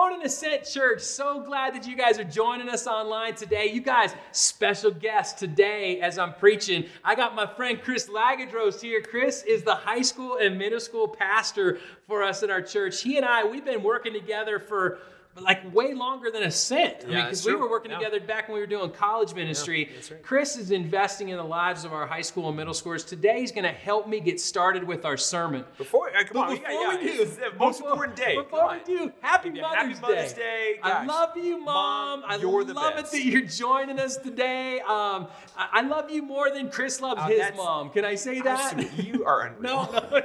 morning, Ascent Church. So glad that you guys are joining us online today. You guys, special guest today as I'm preaching. I got my friend Chris Lagadros here. Chris is the high school and middle school pastor for us in our church. He and I, we've been working together for like way longer than Ascent. I Yeah, mean, because we were working Yeah. together back when we were doing college ministry. that's right. Chris is investing in the lives of our high school and middle schoolers. Today, he's going to help me get started with our sermon. Before, uh, come on, we before got, we yeah, do, the most before- important day. Before we do, happy Yeah, Mother's, Happy Mother's Day. Day, I love you, Mom. Mom, I love best. it that you're joining us today. Um, I, I love you more than Chris loves Oh, his mom. Can I say that? You are unreal. No, no,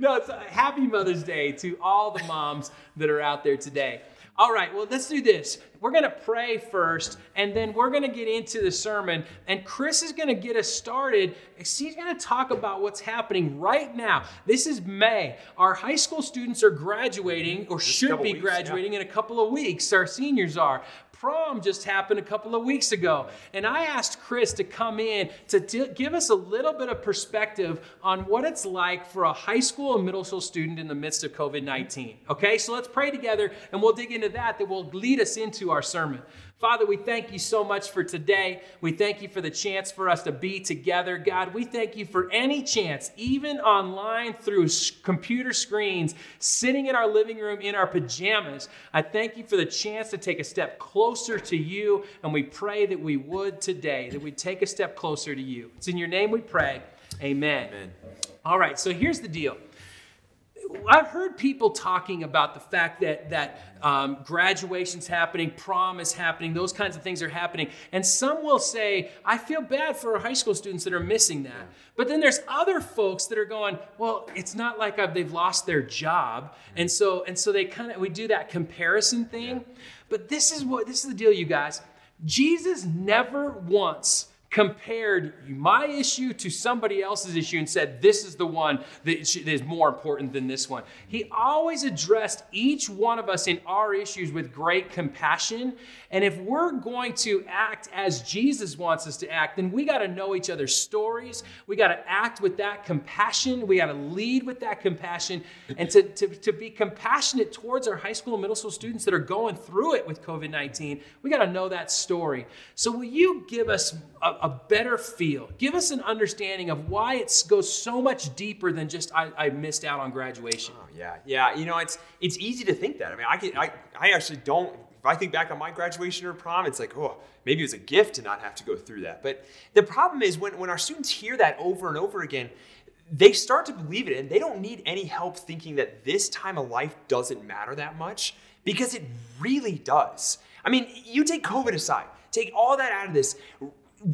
no. It's a happy Mother's Day to all the moms that are out there today. All right, well, let's do this. We're going to pray first, and then we're going to get into the sermon. And Chris is going to get us started. He's going to talk about what's happening right now. This is May. Our high school students are graduating, or should be weeks, yeah. graduating in a couple of weeks. Our seniors are. Prom just happened a couple of weeks ago. And I asked Chris to come in to t- give us a little bit of perspective on what it's like for a high school and middle school student in the midst of COVID 19. Okay, so let's pray together and we'll dig into that, that will lead us into our sermon. Father, we thank you so much for today. We thank you for the chance for us to be together. God, we thank you for any chance, even online through computer screens, sitting in our living room in our pajamas. I thank you for the chance to take a step closer to you, and we pray that we would today, that we take a step closer to you. It's in your name we pray. Amen. Amen. All right, so here's the deal. I've heard people talking about the fact that that um, graduation's happening, prom is happening, those kinds of things are happening, and some will say, "I feel bad for high school students that are missing that." But then there's other folks that are going, "Well, it's not like I've, they've lost their job," and so and so they kind of we do that comparison thing. But this is what this is the deal, you guys. Jesus never once compared my issue to somebody else's issue and said, This is the one that is more important than this one. He always addressed each one of us in our issues with great compassion. And if we're going to act as Jesus wants us to act, then we got to know each other's stories. We got to act with that compassion. We got to lead with that compassion. And to, to, to be compassionate towards our high school and middle school students that are going through it with COVID 19, we got to know that story. So, will you give us a, a better feel? Give us an understanding of why it goes so much deeper than just I, I missed out on graduation. Oh, yeah, yeah. You know, it's it's easy to think that. I mean, I can, I I actually don't. If I think back on my graduation or prom, it's like, oh, maybe it was a gift to not have to go through that. But the problem is when when our students hear that over and over again, they start to believe it, and they don't need any help thinking that this time of life doesn't matter that much because it really does. I mean, you take COVID aside, take all that out of this.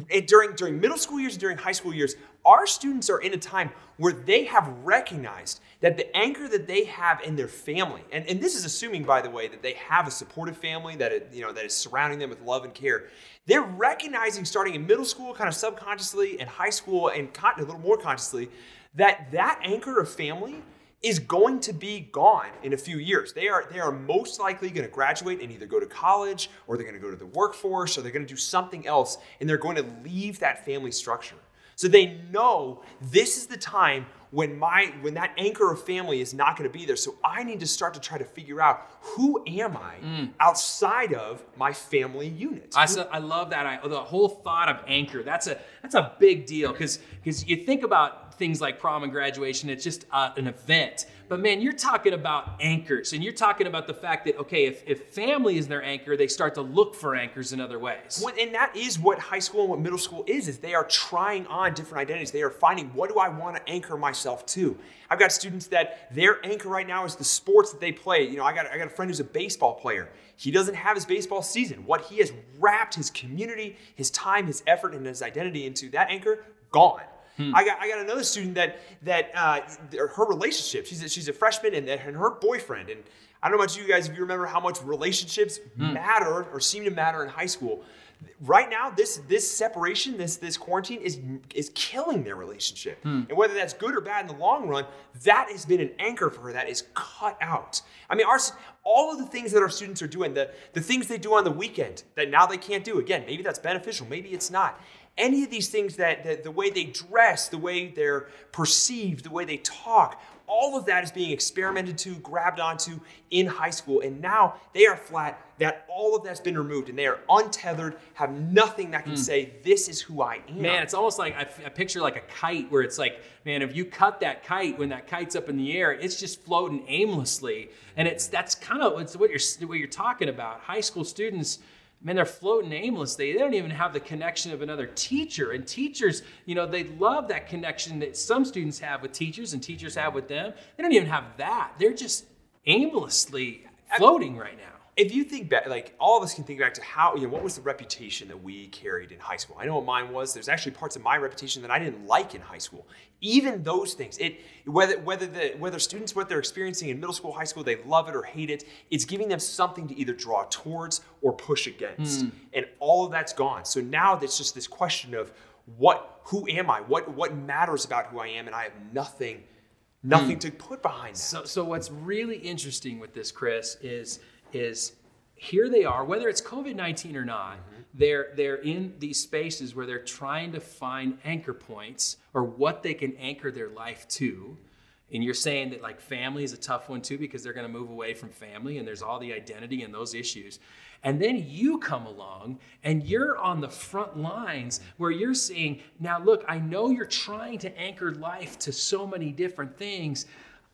It- during during middle school years, and during high school years, our students are in a time where they have recognized that the anchor that they have in their family, and, and this is assuming, by the way, that they have a supportive family that it, you know that is surrounding them with love and care. They're recognizing starting in middle school, kind of subconsciously, and high school, and con- a little more consciously, that that anchor of family is going to be gone in a few years. They are they are most likely going to graduate and either go to college or they're going to go to the workforce or they're going to do something else and they're going to leave that family structure. So they know this is the time when my when that anchor of family is not going to be there. So I need to start to try to figure out who am I mm. outside of my family unit. I, so- I love that. I, the whole thought of anchor. That's a that's a big deal because because you think about things like prom and graduation. It's just uh, an event. But man, you're talking about anchors, and you're talking about the fact that okay, if if family is their anchor, they start to look for anchors in other ways. Well, and that is what high school and what middle school is is they are trying on different identities they are finding what do i want to anchor myself to i've got students that their anchor right now is the sports that they play you know i got, I got a friend who's a baseball player he doesn't have his baseball season what he has wrapped his community his time his effort and his identity into that anchor gone Hmm. I got I got another student that that uh, her relationship. She's a, she's a freshman and, and her boyfriend. And I don't know about you guys if you remember how much relationships hmm. matter or seem to matter in high school. Right now, this this separation, this this quarantine is is killing their relationship. Hmm. And whether that's good or bad in the long run, that has been an anchor for her that is cut out. I mean, our all of the things that our students are doing, the the things they do on the weekend that now they can't do again. Maybe that's beneficial, maybe it's not any of these things that, that the way they dress, the way they're perceived, the way they talk, all of that is being experimented to, grabbed onto in high school, and now they are flat. That all of that's been removed, and they are untethered, have nothing that can mm. say, "This is who I am." Man, it's almost like I, I picture like a kite, where it's like, man, if you cut that kite when that kite's up in the air, it's just floating aimlessly, and it's that's kind of what you're what you're talking about. High school students man, they're floating aimlessly. They don't even have the connection of another teacher. And teachers, you know, they love that connection that some students have with teachers and teachers have with them. They don't even have that. They're just aimlessly floating right now if you think back, like all of us can think back to how, you know, what was the reputation that we carried in high school? I know what mine was. There's actually parts of my reputation that I didn't like in high school. Even those things, it whether whether the whether students what they're experiencing in middle school, high school, they love it or hate it, it's giving them something to either draw towards or push against, mm. and all of that's gone. So now it's just this question of what, who am I? What what matters about who I am, and I have nothing, nothing mm. to put behind that. So so what's really interesting with this, Chris, is is here they are, whether it's COVID 19 or not, mm-hmm. they're, they're in these spaces where they're trying to find anchor points or what they can anchor their life to. And you're saying that like family is a tough one too because they're going to move away from family and there's all the identity and those issues. And then you come along and you're on the front lines where you're saying, now look, I know you're trying to anchor life to so many different things.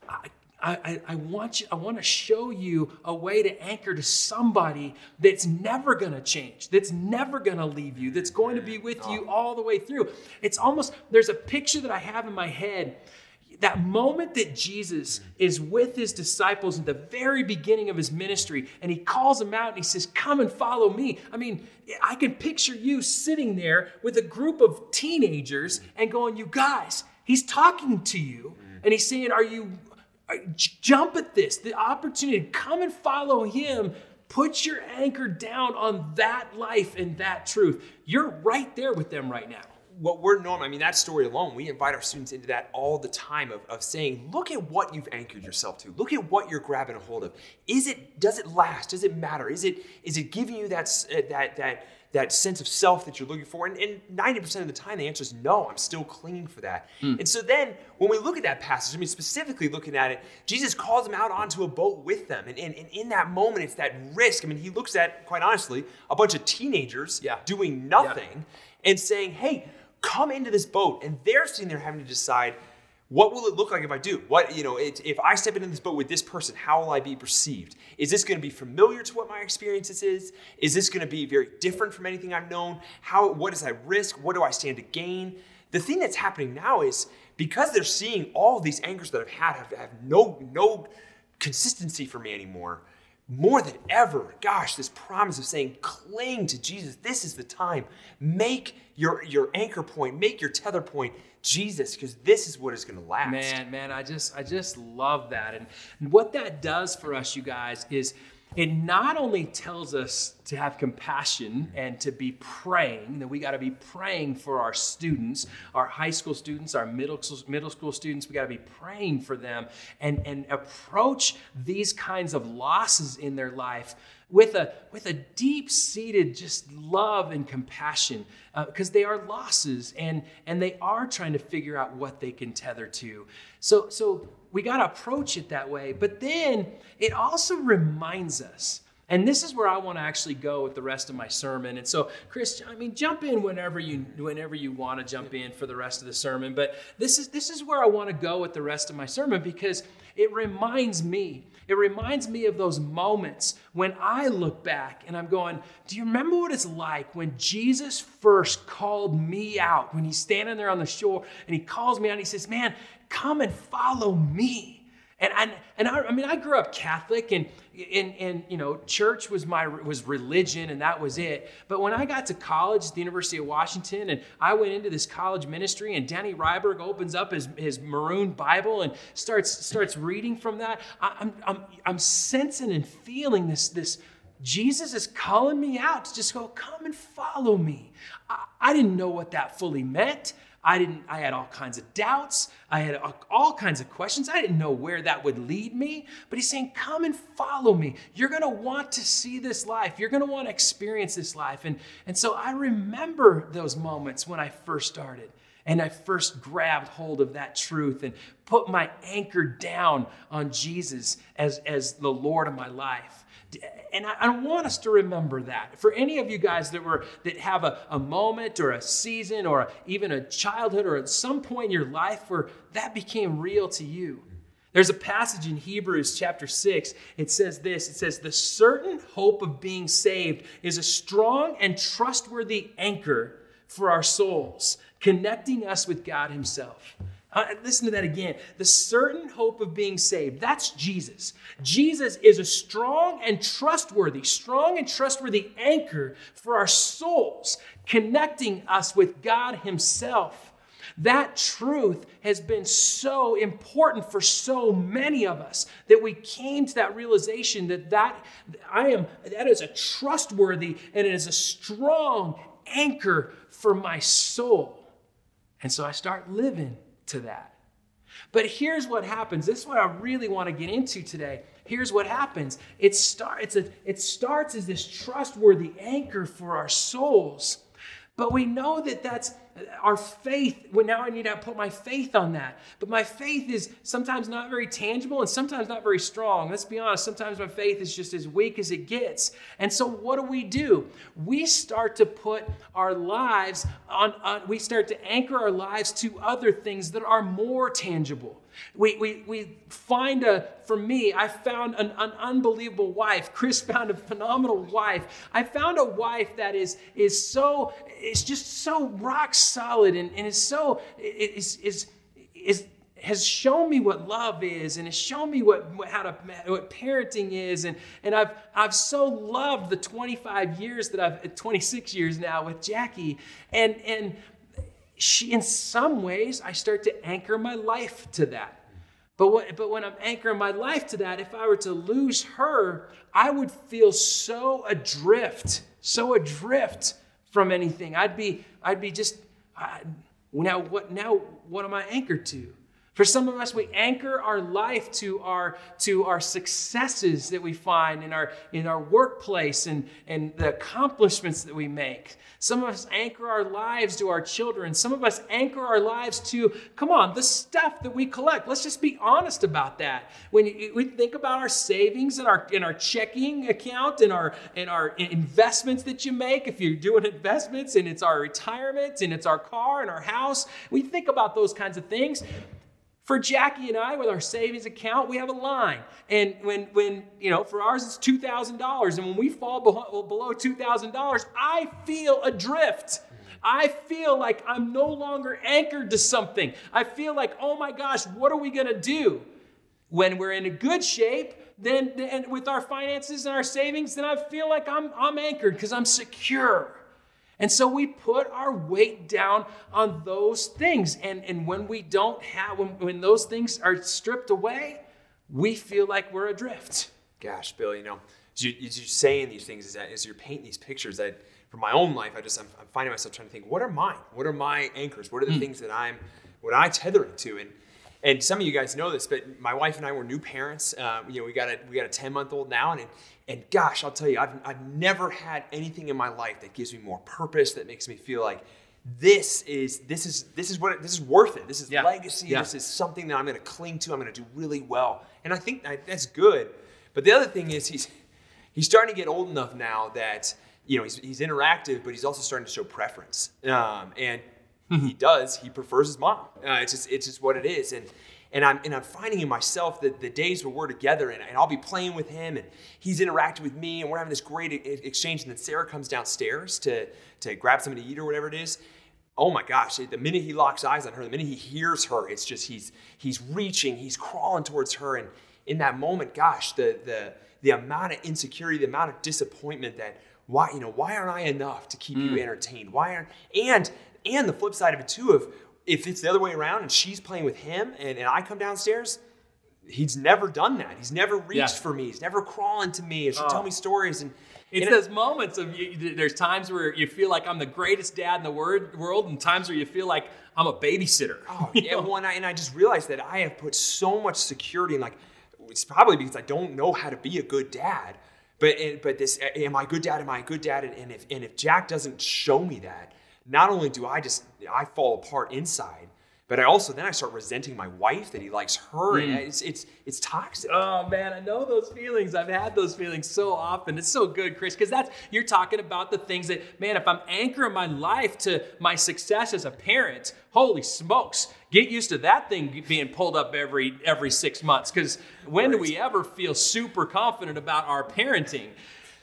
I, I, I, want you, I want to show you a way to anchor to somebody that's never going to change, that's never going to leave you, that's going to be with you all the way through. It's almost, there's a picture that I have in my head. That moment that Jesus mm. is with his disciples at the very beginning of his ministry, and he calls them out and he says, Come and follow me. I mean, I can picture you sitting there with a group of teenagers mm. and going, You guys, he's talking to you. Mm. And he's saying, Are you jump at this, the opportunity to come and follow him. Put your anchor down on that life and that truth. You're right there with them right now what we're normal, I mean, that story alone, we invite our students into that all the time of, of saying, look at what you've anchored yourself to. Look at what you're grabbing a hold of. Is it, does it last? Does it matter? Is it, is it giving you that, uh, that, that, that sense of self that you're looking for? And, and 90% of the time, the answer is no, I'm still clinging for that. Mm. And so then when we look at that passage, I mean, specifically looking at it, Jesus calls them out onto a boat with them. And, and, and in that moment, it's that risk. I mean, he looks at, quite honestly, a bunch of teenagers yeah. doing nothing yeah. and saying, hey, come into this boat. And they're sitting there having to decide, what will it look like if I do? What, you know, it, if I step into this boat with this person, how will I be perceived? Is this going to be familiar to what my experiences is? Is this going to be very different from anything I've known? How, what is I risk? What do I stand to gain? The thing that's happening now is because they're seeing all these anchors that I've had have, have no, no consistency for me anymore, more than ever, gosh, this promise of saying, cling to Jesus. This is the time. Make your, your anchor point, make your tether point Jesus, because this is what is going to last. Man, man, I just I just love that. And what that does for us, you guys, is it not only tells us to have compassion and to be praying, that we got to be praying for our students, our high school students, our middle school, middle school students, we got to be praying for them and, and approach these kinds of losses in their life with a, with a deep seated just love and compassion because uh, they are losses and, and they are trying to figure out what they can tether to. So, so we got to approach it that way. But then it also reminds us, and this is where I want to actually go with the rest of my sermon. And so, Chris, I mean, jump in whenever you whenever you want to jump in for the rest of the sermon. But this is this is where I want to go with the rest of my sermon because it reminds me. It reminds me of those moments when I look back and I'm going, Do you remember what it's like when Jesus first called me out? When he's standing there on the shore and he calls me out and he says, Man, come and follow me. And, and, and I, I mean, I grew up Catholic and, and, and, you know, church was my, was religion and that was it. But when I got to college the University of Washington and I went into this college ministry and Danny Ryberg opens up his, his maroon Bible and starts, starts reading from that, I, I'm, I'm, I'm sensing and feeling this, this, Jesus is calling me out to just go, come and follow me. I, I didn't know what that fully meant. I didn't I had all kinds of doubts. I had all kinds of questions. I didn't know where that would lead me, but he's saying, "Come and follow me. You're going to want to see this life. You're going to want to experience this life." And and so I remember those moments when I first started. And I first grabbed hold of that truth and put my anchor down on Jesus as, as the Lord of my life. And I, I want us to remember that. For any of you guys that were that have a, a moment or a season or a, even a childhood or at some point in your life where that became real to you. There's a passage in Hebrews chapter 6. It says this It says, The certain hope of being saved is a strong and trustworthy anchor for our souls, connecting us with God Himself. Uh, listen to that again. The certain hope of being saved. That's Jesus. Jesus is a strong and trustworthy, strong and trustworthy anchor for our souls, connecting us with God Himself. That truth has been so important for so many of us that we came to that realization that that I am that is a trustworthy and it is a strong anchor for my soul. And so I start living to that. But here's what happens. This is what I really want to get into today. Here's what happens. It, start, a, it starts as this trustworthy anchor for our souls. But we know that that's our faith. Well, now I need to put my faith on that. But my faith is sometimes not very tangible and sometimes not very strong. Let's be honest, sometimes my faith is just as weak as it gets. And so what do we do? We start to put our lives on, on we start to anchor our lives to other things that are more tangible. We, we, we find a, for me, I found an, an unbelievable wife. Chris found a phenomenal wife. I found a wife that is, is so, is just so rock solid and, and is so, is, is, is, has shown me what love is and has shown me what, how to what parenting is and, and I've, I've so loved the 25 years that I've 26 years now with Jackie and and she, in some ways, I start to anchor my life to that. But, what, but when I'm anchoring my life to that, if I were to lose her, I would feel so adrift, so adrift from anything. I'd be, I'd be just, uh, now what, now what am I anchored to? For some of us, we anchor our life to our, to our successes that we find in our, in our workplace and, and the accomplishments that we make. Some of us anchor our lives to our children. Some of us anchor our lives to, come on, the stuff that we collect. Let's just be honest about that. When we think about our savings and our, in our checking account and our, and our investments that you make, if you're doing investments and it's our retirement and it's our car and our house, we think about those kinds of things. For Jackie and I, with our savings account, we have a line. And when, when you know, for ours, it's $2,000. And when we fall below, below $2,000, I feel adrift. I feel like I'm no longer anchored to something. I feel like, oh my gosh, what are we going to do? When we're in a good shape, then and with our finances and our savings, then I feel like I'm, I'm anchored because I'm secure. And so we put our weight down on those things. And, and when we don't have, when, when those things are stripped away, we feel like we're adrift. Gosh, Bill, you know, as, you, are saying these things, as, as you're painting these pictures, that for my own life, I just, I'm, I'm, finding myself trying to think, what are mine? What are my anchors? What are the mm. things that I'm, what I tethering to? And, and some of you guys know this, but my wife and I were new parents. Um, you know, we got a we got a ten month old now, and and gosh, I'll tell you, I've I've never had anything in my life that gives me more purpose, that makes me feel like this is this is this is what it, this is worth it. This is yeah. legacy. Yeah. This is something that I'm going to cling to. I'm going to do really well, and I think that, that's good. But the other thing is he's he's starting to get old enough now that you know he's, he's interactive, but he's also starting to show preference. Um, and he does. He prefers his mom. Uh, it's just it's just what it is. And and I'm and I'm finding in myself that the days where we're together and, and I'll be playing with him and he's interacting with me and we're having this great exchange. And then Sarah comes downstairs to to grab something to eat or whatever it is. Oh my gosh! The minute he locks eyes on her, the minute he hears her, it's just he's he's reaching, he's crawling towards her, and in that moment, gosh, the the the amount of insecurity, the amount of disappointment that why you know why aren't I enough to keep mm. you entertained? Why aren't and and the flip side of it too of if it's the other way around and she's playing with him and, and I come downstairs, he's never done that. He's never reached yeah. for me. He's never crawling to me and she'll oh. tell me stories and it's those moments of you, there's times where you feel like I'm the greatest dad in the word, world, and times where you feel like I'm a babysitter. Oh, yeah. Well, and I, and I just realized that I have put so much security in like it's probably because I don't know how to be a good dad. But but this am I a good dad? Am I a good dad? And, and if and if Jack doesn't show me that, not only do I just I fall apart inside, but I also then I start resenting my wife that he likes her, mm. and it's it's it's toxic. Oh man, I know those feelings. I've had those feelings so often. It's so good, Chris, because that's you're talking about the things that, man, if I'm anchoring my life to my success as a parent, holy smokes, get used to that thing being pulled up every every six months. Because when do we ever feel super confident about our parenting?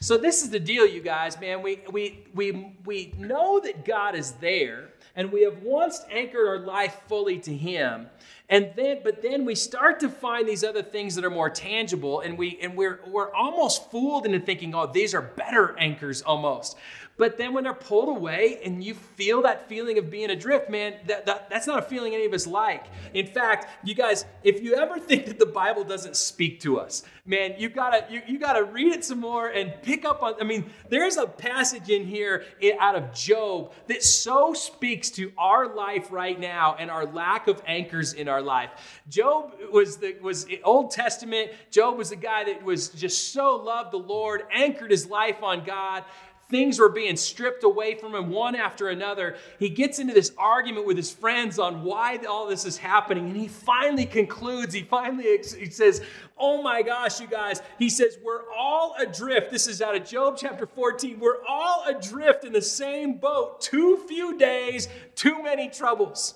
So this is the deal, you guys, man. We we we we know that God is there, and we have once anchored our life fully to Him. And then, but then we start to find these other things that are more tangible, and we and we're we're almost fooled into thinking, oh, these are better anchors almost. But then when they're pulled away and you feel that feeling of being adrift, man, that, that, that's not a feeling any of us like. In fact, you guys, if you ever think that the Bible doesn't speak to us, man, you gotta you, you gotta read it some more and pick up on. I mean, there's a passage in here out of Job that so speaks to our life right now and our lack of anchors in our life. Job was the was Old Testament. Job was the guy that was just so loved the Lord, anchored his life on God things were being stripped away from him one after another. He gets into this argument with his friends on why all this is happening, and he finally concludes. He finally he says, "Oh my gosh, you guys!" He says, "We're all adrift." This is out of Job chapter 14. We're all adrift in the same boat. Too few days, too many troubles.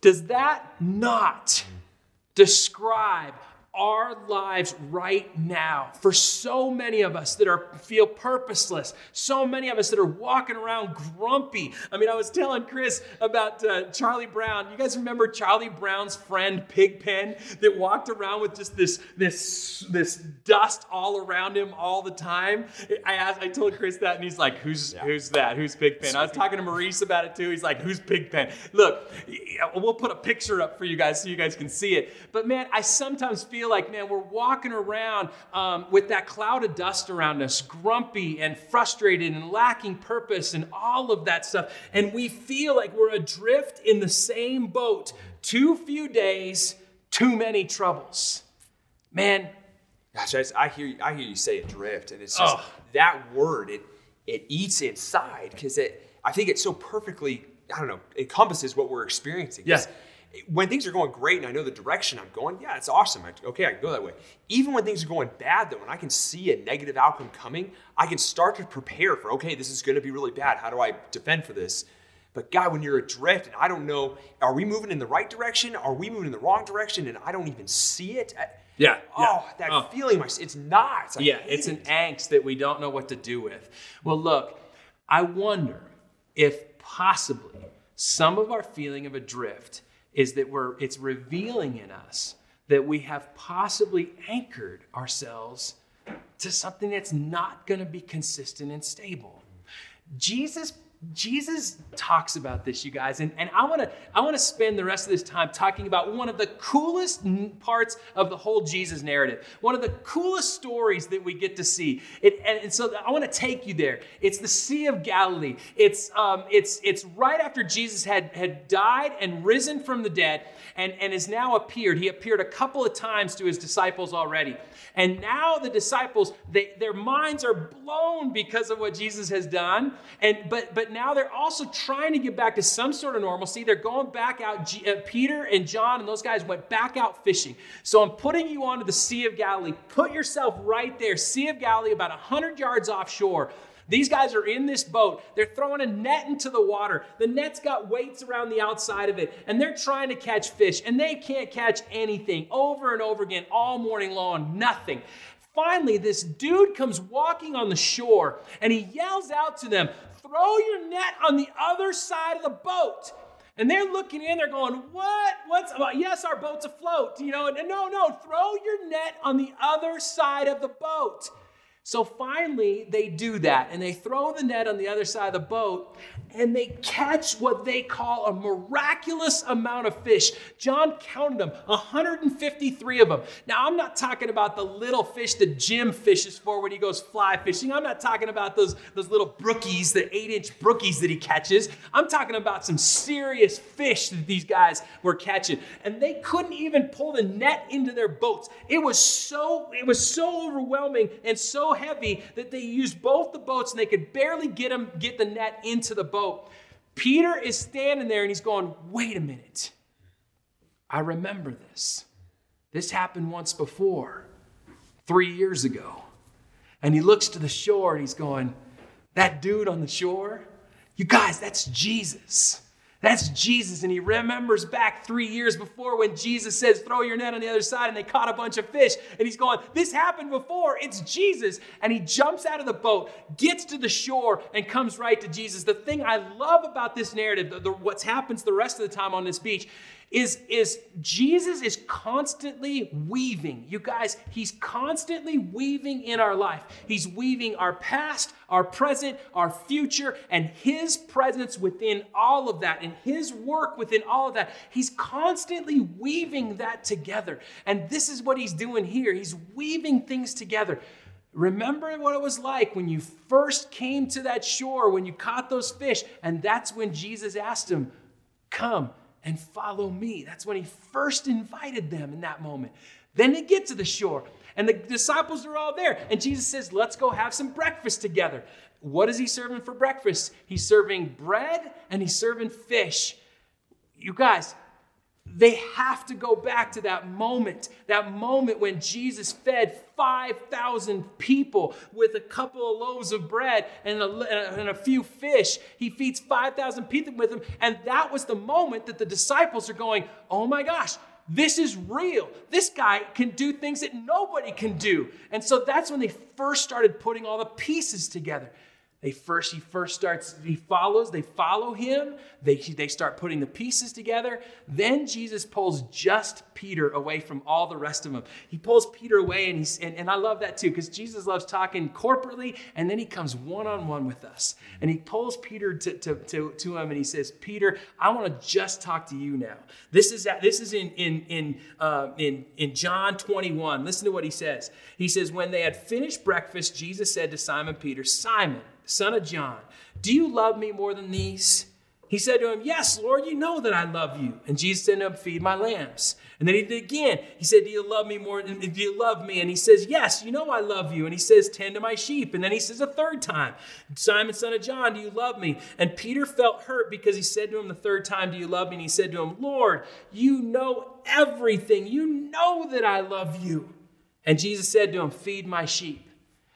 Does that not describe our lives right now for so many of us that are feel purposeless so many of us that are walking around grumpy. I mean i was telling chris about uh, charlie brown. You guys remember charlie brown's friend pigpen that walked around with just this this this dust all around him all the time? I asked i told chris that and he's like who's who's that? Who's pigpen? I was talking to maurice about it too. He's like who's pigpen? Look we'll put a picture up for you guys so you guys can see it. But man i sometimes feel like man we're walking around um, with that cloud of dust around us grumpy and frustrated and lacking purpose and all of that stuff and we feel like we're adrift in the same boat too few days too many troubles man Gosh, I, I hear you, I hear you say adrift, and it's just Oh. that word. It it eats inside because it. I think it so perfectly. I don't know. Encompasses what we're experiencing. 'Cause When things are going great and I know the direction I'm going, yeah, it's awesome. I, okay, I can go that way. Even when things are going bad, though, and I can see a negative outcome coming, I can start to prepare for. Okay, this is going to be really bad. How do I defend for this? But God, when you're adrift, and I don't know, are we moving in the right direction? Are we moving in the wrong direction? And I don't even see it. I- Yeah, Oh, yeah. that Oh. feeling, my- it's not. I Yeah, it's an angst that we don't know what to do with. Well, look, I wonder if possibly some of our feeling of adrift is that we're it's revealing in us that we have possibly anchored ourselves to something that's not going to be consistent and stable. Jesus Jesus talks about this, you guys, and, and I want to I want to spend the rest of this time talking about one of the coolest parts of the whole Jesus narrative, one of the coolest stories that we get to see. It, and, and so I want to take you there. It's the Sea of Galilee. It's um, it's it's right after Jesus had had died and risen from the dead, and and has now appeared. He appeared a couple of times to his disciples already, and now the disciples they, their minds are blown because of what Jesus has done, and but but now they're also trying to get back to some sort of normalcy. They're going back out. Uh, Peter and John and those guys went back out fishing. So I'm putting you onto the Sea of Galilee. Put yourself right there, Sea of Galilee, about hundred yards offshore. These guys are in this boat. They're throwing a net into the water. The net's got weights around the outside of it, and they're trying to catch fish, and they can't catch anything over and over again all morning long. Nothing. Finally, this dude comes walking on the shore and he yells out to them, Throw your net on the other side of the boat. And they're looking in, they're going, What? What's about? Yes, our boat's afloat. You know, and no, no, throw your net on the other side of the boat. So finally, they do that and they throw the net on the other side of the boat and they catch what they call a miraculous amount of fish. John counted them 153 of them. Now, I'm not talking about the little fish that Jim fishes for when he goes fly fishing. I'm not talking about those, those little brookies, the eight inch brookies that he catches. I'm talking about some serious fish that these guys were catching. And they couldn't even pull the net into their boats. It was so, it was so overwhelming and so heavy that they used both the boats and they could barely get them, get the net into the boat. Peter is standing there and he's going, wait a minute. I remember this. This happened once before, three years ago. And he looks to the shore and he's going, that dude on the shore, you guys, that's Jesus. That's Jesus. And he remembers back three years before when Jesus says, throw your net on the other side, and they caught a bunch of fish. And he's going, This happened before. It's Jesus. And he jumps out of the boat, gets to the shore, and comes right to Jesus. The thing I love about this narrative, the, the, what happens the rest of the time on this beach, is, is Jesus is constantly weaving. You guys, he's constantly weaving in our life. He's weaving our past, our present, our future, and his presence within all of that, and his work within all of that. He's constantly weaving that together. And this is what he's doing here. He's weaving things together. Remember what it was like when you first came to that shore, when you caught those fish, and that's when Jesus asked him, Come and follow me. That's when he first invited them in that moment. Then they get to the shore, and the disciples are all there. And Jesus says, Let's go have some breakfast together. What is he serving for breakfast? He's serving bread and he's serving fish. You guys, they have to go back to that moment, that moment when Jesus fed 5,000 people with a couple of loaves of bread and a, and a few fish. He feeds 5,000 people with them. And that was the moment that the disciples are going, oh my gosh, this is real. This guy can do things that nobody can do. And so that's when they first started putting all the pieces together. They first, he first starts, he follows, they follow him, they, they start putting the pieces together. Then Jesus pulls just Peter away from all the rest of them. He pulls Peter away, and, he's, and, and I love that too, because Jesus loves talking corporately, and then he comes one on one with us. And he pulls Peter to, to, to, to him, and he says, Peter, I want to just talk to you now. This is, this is in, in, in, uh, in, in John 21. Listen to what he says. He says, When they had finished breakfast, Jesus said to Simon Peter, Simon, son of John, do you love me more than these? He said to him, Yes, Lord, you know that I love you. And Jesus said to him, Feed my lambs. And then he did again. He said, Do you love me more? Do you love me? And he says, Yes, you know I love you. And he says, Tend to my sheep. And then he says a third time, Simon, son of John, do you love me? And Peter felt hurt because he said to him the third time, Do you love me? And he said to him, Lord, you know everything. You know that I love you. And Jesus said to him, Feed my sheep.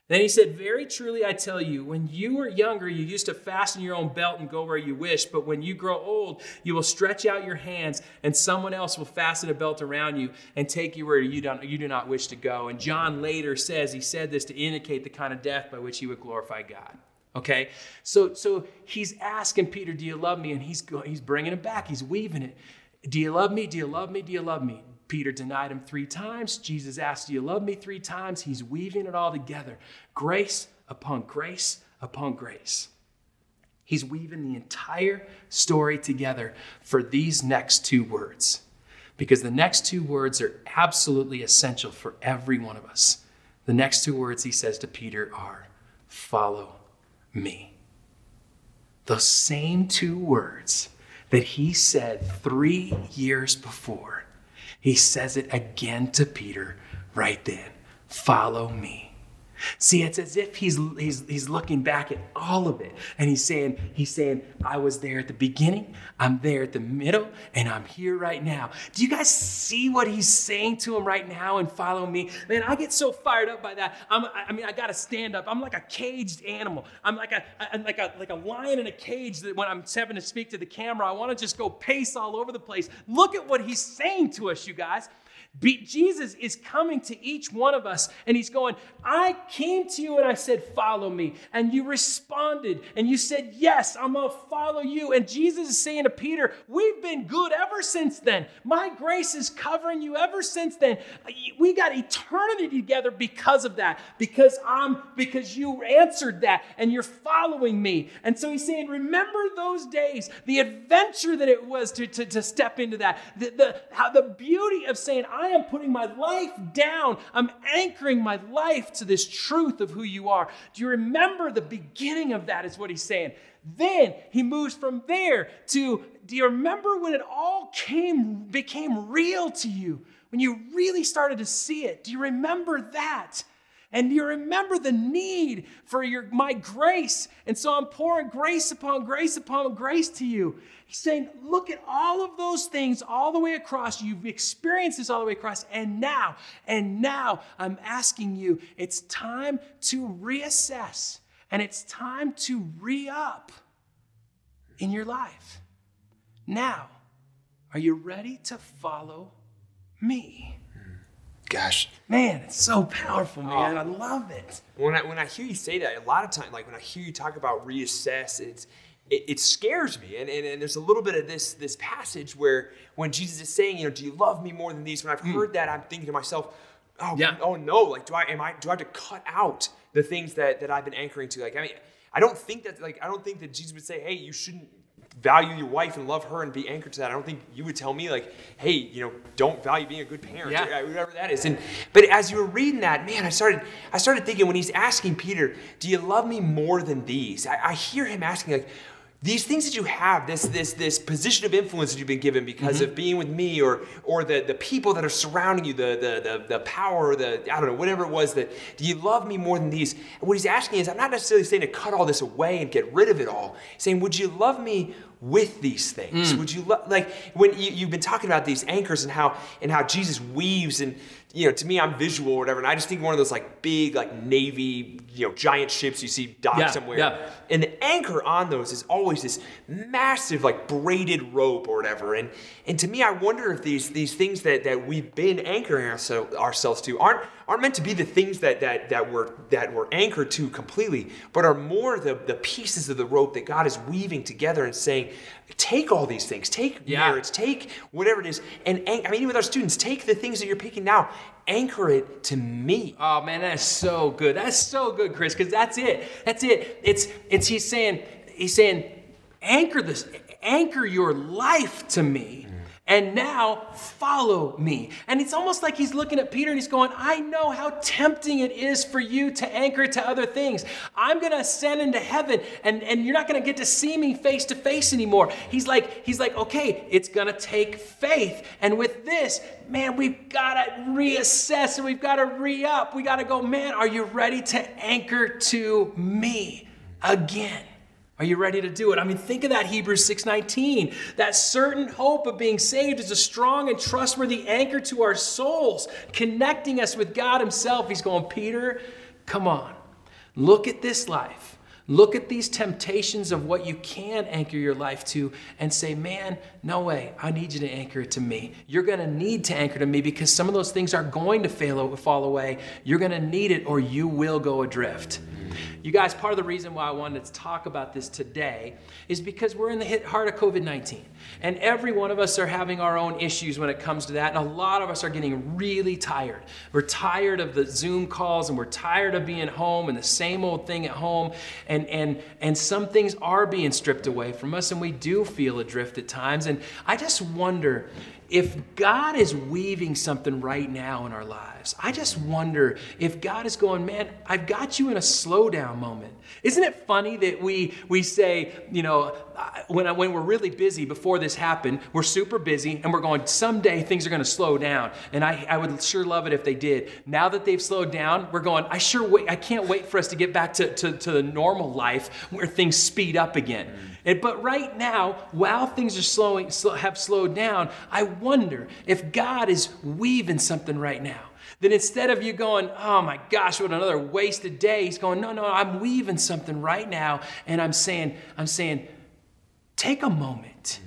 Then he said, Very truly I tell you, when you were younger, you used to fasten your own belt and go where you wish. But when you grow old, you will stretch out your hands, and someone else will fasten a belt around you and take you where you, don't, you do not wish to go. And John later says he said this to indicate the kind of death by which he would glorify God. Okay? So, so he's asking Peter, Do you love me? And he's, he's bringing it back, he's weaving it. Do you love me? Do you love me? Do you love me? Peter denied him three times. Jesus asked, Do you love me three times? He's weaving it all together grace upon grace upon grace. He's weaving the entire story together for these next two words because the next two words are absolutely essential for every one of us. The next two words he says to Peter are, Follow me. Those same two words that he said three years before he says it again to Peter right then Follow me. See, it's as if he's, he's, he's looking back at all of it and he's saying, he's saying, I was there at the beginning, I'm there at the middle, and I'm here right now. Do you guys see what he's saying to him right now and follow me? Man, I get so fired up by that. I'm, I mean, I got to stand up. I'm like a caged animal. I'm like a, I'm like a, like a lion in a cage that when I'm having to speak to the camera, I want to just go pace all over the place. Look at what he's saying to us, you guys. Be- Jesus is coming to each one of us and he's going, I came to you and I said, Follow me. And you responded and you said, Yes, I'm going to follow you. And Jesus is saying to Peter, We've been good ever since then. My grace is covering you ever since then. We got eternity together because of that, because I'm, because you answered that and you're following me. And so he's saying, Remember those days, the adventure that it was to, to, to step into that, the, the, how the beauty of saying, I am putting my life down. I'm anchoring my life to this truth of who you are. Do you remember the beginning of that? Is what he's saying. Then he moves from there to do you remember when it all came became real to you? When you really started to see it? Do you remember that? And you remember the need for your my grace. And so I'm pouring grace upon grace upon grace to you. He's saying, look at all of those things all the way across. You've experienced this all the way across. And now, and now I'm asking you, it's time to reassess and it's time to re up in your life. Now, are you ready to follow me? Gosh, Man, it's so powerful, man. Oh. I love it. when I when I hear you say that, a lot of times, like when I hear you talk about reassess, it's it, it scares me. And, and and there's a little bit of this this passage where when Jesus is saying, you know, do you love me more than these? When I've hmm. heard that, I'm thinking to myself, oh, Yeah. oh no, like do I am I do I have to cut out the things that that I've been anchoring to? Like I mean, I don't think that like I don't think that Jesus would say, hey, you shouldn't value your wife and love her and be anchored to that. I don't think you would tell me like, hey, you know, don't value being a good parent, Yeah. or whatever that is. And but as you were reading that, man, I started I started thinking when he's asking Peter, do you love me more than these? I, I hear him asking like. These things that you have, this this this position of influence that you've been given because mm-hmm. of being with me, or or the the people that are surrounding you, the the the, the power, the I don't know, whatever it was that do you love me more than these? And what he's asking is, I'm not necessarily saying to cut all this away and get rid of it all. He's saying, would you love me with these things? Mm. Would you lo- like when you, you've been talking about these anchors and how and how Jesus weaves and you know to me I'm visual or whatever and I just think one of those like big like navy you know giant ships you see docked Yeah, somewhere yeah. and the anchor on those is always this massive like braided rope or whatever and and to me I wonder if these these things that that we've been anchoring ourselves ourselves to aren't aren't meant to be the things that that that we're that we're anchored to completely but are more the the pieces of the rope that God is weaving together and saying take all these things take Yeah. marriage take whatever it is and an- I mean even with our students take the things that you're picking now anchor it to me Oh man, that's so good. That's so good, Chris, because that's it. That's it. It's it's he's saying he's saying anchor this anchor your life to me. And now follow me. And it's almost like he's looking at Peter and he's going, I know how tempting it is for you to anchor to other things. I'm gonna ascend into heaven and, and you're not gonna get to see me face to face anymore. He's like, he's like, okay, it's gonna take faith. And with this, man, we've gotta reassess and we've gotta re-up. We gotta go, man, are you ready to anchor to me again? Are you ready to do it? I mean, think of that Hebrews 6:19. That certain hope of being saved is a strong and trustworthy anchor to our souls, connecting us with God himself. He's going, "Peter, come on. Look at this life. Look at these temptations of what you can anchor your life to and say, man, no way. I need you to anchor it to me. You're going to need to anchor to me because some of those things are going to fail, fall away. You're going to need it or you will go adrift. You guys, part of the reason why I wanted to talk about this today is because we're in the heart of COVID 19. And every one of us are having our own issues when it comes to that. And a lot of us are getting really tired. We're tired of the Zoom calls and we're tired of being home and the same old thing at home. And, and, and some things are being stripped away from us and we do feel adrift at times. And I just wonder if God is weaving something right now in our lives, I just wonder if God is going, man, I've got you in a slowdown moment. Isn't it funny that we we say, you know, when I, when we're really busy before this happened, we're super busy and we're going, someday things are going to slow down, and I I would sure love it if they did. Now that they've slowed down, we're going, I sure wait, I can't wait for us to get back to to, to the normal life where things speed up again. And, but right now, while things are slowing, sl- have slowed down, I wonder if God is weaving something right now. Then instead of you going, oh my gosh, what another wasted day, He's going, no, no, I'm weaving something right now, and I'm saying, I'm saying, take a moment,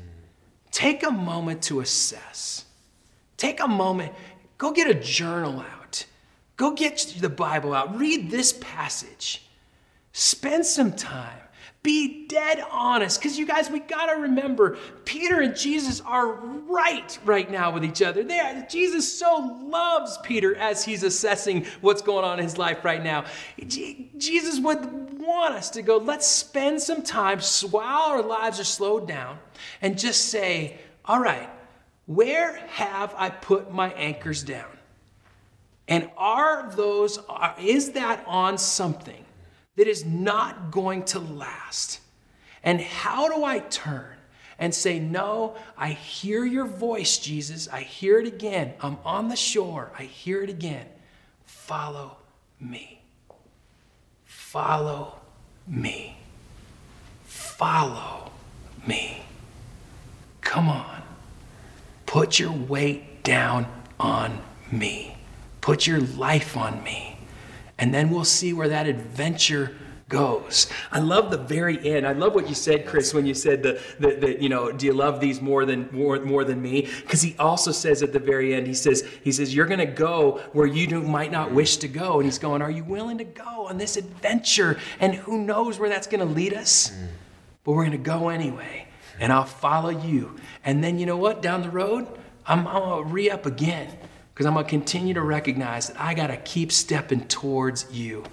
take a moment to assess. Take a moment, go get a journal out, go get the Bible out, read this passage. Spend some time. Be dead honest. Because you guys, we got to remember Peter and Jesus are right right now with each other. They are, Jesus so loves Peter as he's assessing what's going on in his life right now. Je- Jesus would want us to go, let's spend some time while our lives are slowed down and just say, all right, where have I put my anchors down? And are those, is that on something that is not going to last? And how do I turn and say, No, I hear your voice, Jesus. I hear it again. I'm on the shore. I hear it again. Follow me. follow me. Follow me. Come on. Put your weight down on me. Put your life on me. And then we'll see where that adventure goes. I love the very end. I love what you said, Chris, when you said the, the, the you know, do you love these more than more, more than me? Because he also says at the very end, he says, he says, you're to go where you do, might not wish to go. And he's going, are you willing to go on this adventure? And who knows where that's to lead us? But we're to go anyway. And I'll follow you. And then you know what? Down the road, I'm, I'm going to re up again because I'm going to continue to recognize that I got to keep stepping towards you.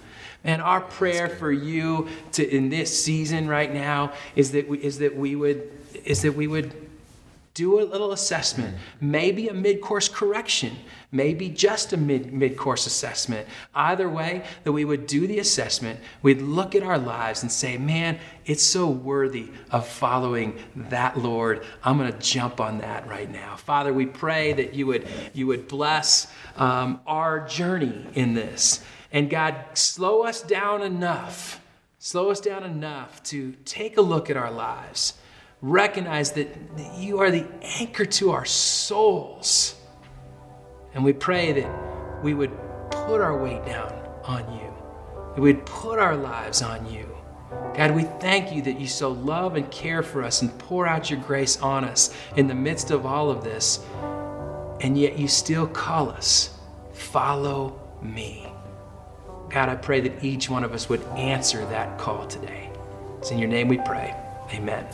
And our prayer for you to in this season right now is that we, is that we would is that we would do a little assessment, maybe a mid-course correction, maybe just a mid mid-course assessment. Either way, that we would do the assessment, we'd look at our lives and say, "Man, it's so worthy of following that Lord. I'm going to jump on that right now." Father, we pray that you would you would bless um, our journey in this, and God, slow us down enough, slow us down enough to take a look at our lives recognize that you are the anchor to our souls. And we pray that we would put our weight down on you, that we'd put our lives on you. God, we thank you that you so love and care for us and pour out your grace on us in the midst of all of this. And yet you still call us, follow me. God, I pray that each one of us would answer that call today. It's in your name we pray. Amen.